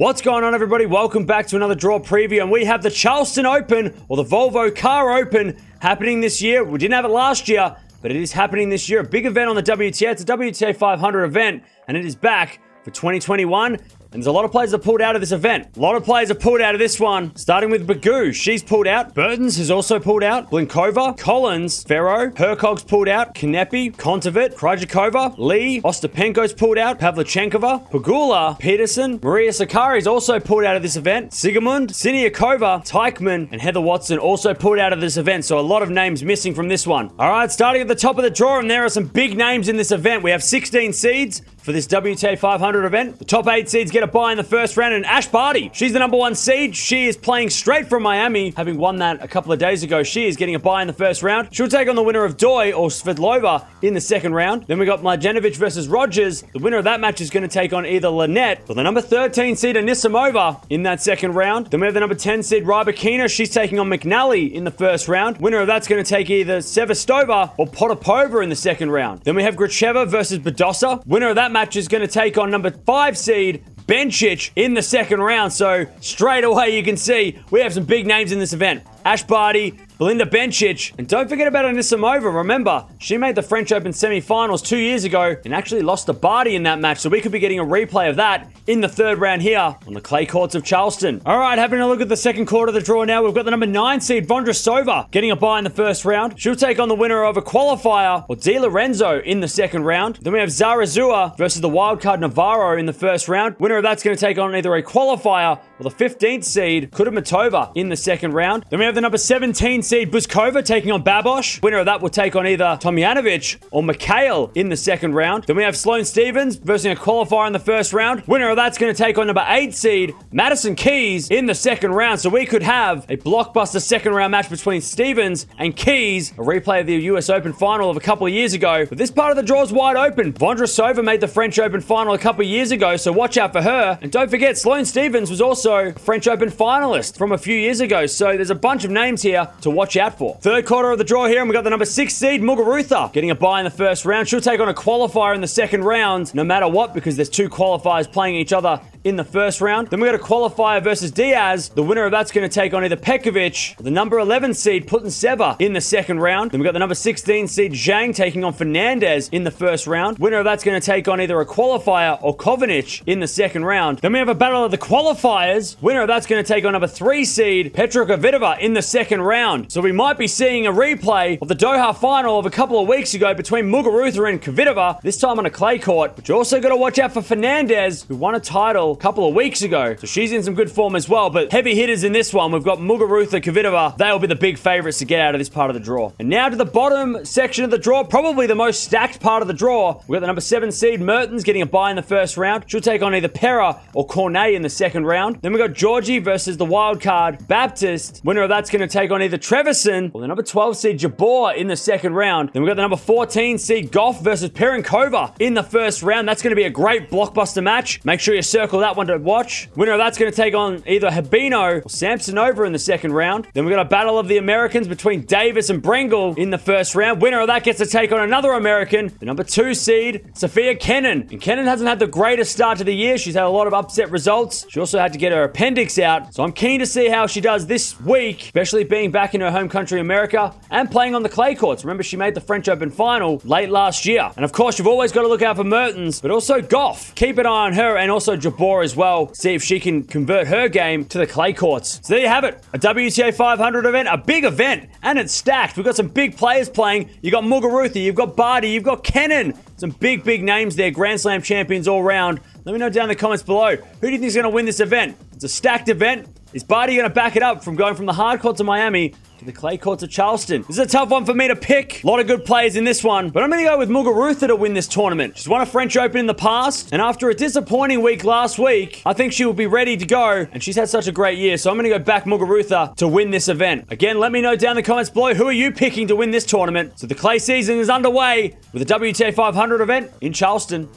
What's going on, everybody? Welcome back to another draw preview, and we have the Charleston Open, or the Volvo Car Open, happening this year. We didn't have it last year, but it is happening this year. A big event on the WTA. It's a WTA 500 event, and it is back for 2021. And there's a lot of players that are pulled out of this event. A lot of players have pulled out of this one, starting with Begu. She's pulled out. Bertens has also pulled out. Blinkova, Collins, Ferro, Hercog's pulled out. Kanepi, Kontaveit, Krejcikova, Lee, Ostapenko's pulled out. Pavlyuchenkova, Pegula, Peterson, Maria Sakkari's also pulled out of this event. Siegemund, Siniakova, Teichmann, and Heather Watson also pulled out of this event. So a lot of names missing from this one. All right, starting at the top of the draw, and there are some big names in this event. We have 16 seeds for this WTA 500 event. The top eight seeds get a bye in the first round, and Ash Barty, she's the number one seed. She is playing straight from Miami, having won that a couple of days ago. She is getting a bye in the first round. She'll take on the winner of Doi or Svitolova in the second round. Then we got Mladenovic versus Rogers. The winner of that match is going to take on either Linette or the number 13 seed Anisimova in that second round. Then we have the number 10 seed Rybakina. She's taking on McNally in the first round. Winner of that's going to take either Sevastova or Potapova in the second round. Then we have Gracheva versus Badosa. Winner of that match is going to take on number 5 seed Bencic in the second round. So straight away you can see we have some big names in this event. Ash Barty, Belinda Bencic, and don't forget about Anisimova. Remember, she made the French Open semi-finals two years ago and actually lost to Barty in that match, so we could be getting a replay of that in the third round here on the clay courts of Charleston. All right, having a look at the second quarter of the draw now, we've got the number nine seed Vondrousova getting a bye in the first round. She'll take on the winner of a qualifier or Di Lorenzo in the second round. Then we have Zarazua versus the wildcard Navarro in the first round. Winner of that's going to take on either a qualifier or the 15th seed Kudermetova in the second round. Then we have the number 17 seed Bouzkova taking on Babos. Winner of that will take on either Tomljanovic or Mikhail in the second round. Then we have Sloane Stevens versus a qualifier in the first round. Winner of that's going to take on number 8 seed Madison Keys in the second round. So we could have a blockbuster second round match between Stevens and Keys, a replay of the US Open final of a couple of years ago. But this part of the draw is wide open. Vondrousova made the French Open final a couple of years ago, so watch out for her. And don't forget, Sloane Stevens was also a French Open finalist from a few years ago. So there's a bunch of names here to watch out for. Third quarter of the draw here, and we got the number six seed Muguruza getting a bye in the first round. She'll take on a qualifier in the second round, no matter what, because there's two qualifiers playing each other in the first round. Then we got a qualifier versus Diaz. The winner of that's going to take on either Pekovic the number 11 seed Putintseva in the second round. Then we got the number 16 seed Zhang taking on Fernandez in the first round. Winner of that's going to take on either a qualifier or Kovinic in the second round. Then we have a battle of the qualifiers. Winner of that's going to take on number 3 seed Petra Kvitova in the second round. So we might be seeing a replay of the Doha final of a couple of weeks ago between Muguruza and Kvitova, this time on a clay court. But you also got to watch out for Fernandez, who won a title a couple of weeks ago. So she's in some good form as well. But heavy hitters in this one, we've got Muguruza, Kvitova. They'll be the big favorites to get out of this part of the draw. And now to the bottom section of the draw, probably the most stacked part of the draw. We've got the number seven seed Mertens getting a bye in the first round. She'll take on either Pera or Cornet in the second round. Then we've got Giorgi versus the wild card Baptiste. Winner of that's going to take on either Trevisan or the number 12 seed Jabeur in the second round. Then we've got the number 14 seed Gauff versus Pironkova in the first round. That's going to be a great blockbuster match. Make sure you circle that one to watch. Winner of that's going to take on either Hibino or Samsonova in the second round. Then we've got a battle of the Americans between Davis and Brengle in the first round. Winner of that gets to take on another American, the number two seed, Sofia Kenin. And Kenin hasn't had the greatest start to the year. She's had a lot of upset results. She also had to get her appendix out. So I'm keen to see how she does this week, especially being back in her home country, America, and playing on the clay courts. Remember, she made the French Open final late last year. And of course, you've always got to look out for Mertens, but also Gauff. Keep an eye on her and also Jabeur as well. See if she can convert her game to the clay courts. So there you have it. A WTA 500 event, a big event, and it's stacked. We've got some big players playing. You've got Muguruza, you've got Barty, you've got Kenin. Some big, big names there. Grand Slam champions all round. Let me know down in the comments below. Who do you think is going to win this event? It's a stacked event. Is Barty going to back it up from going from the hard courts of Miami to the clay courts of Charleston? This is a tough one for me to pick. A lot of good players in this one, but I'm going to go with Muguruza to win this tournament. She's won a French Open in the past, and after a disappointing week last week, I think she will be ready to go, and she's had such a great year, so I'm going to go back Muguruza to win this event. Again, let me know down in the comments below who are you picking to win this tournament. So the clay season is underway with the WTA 500 event in Charleston.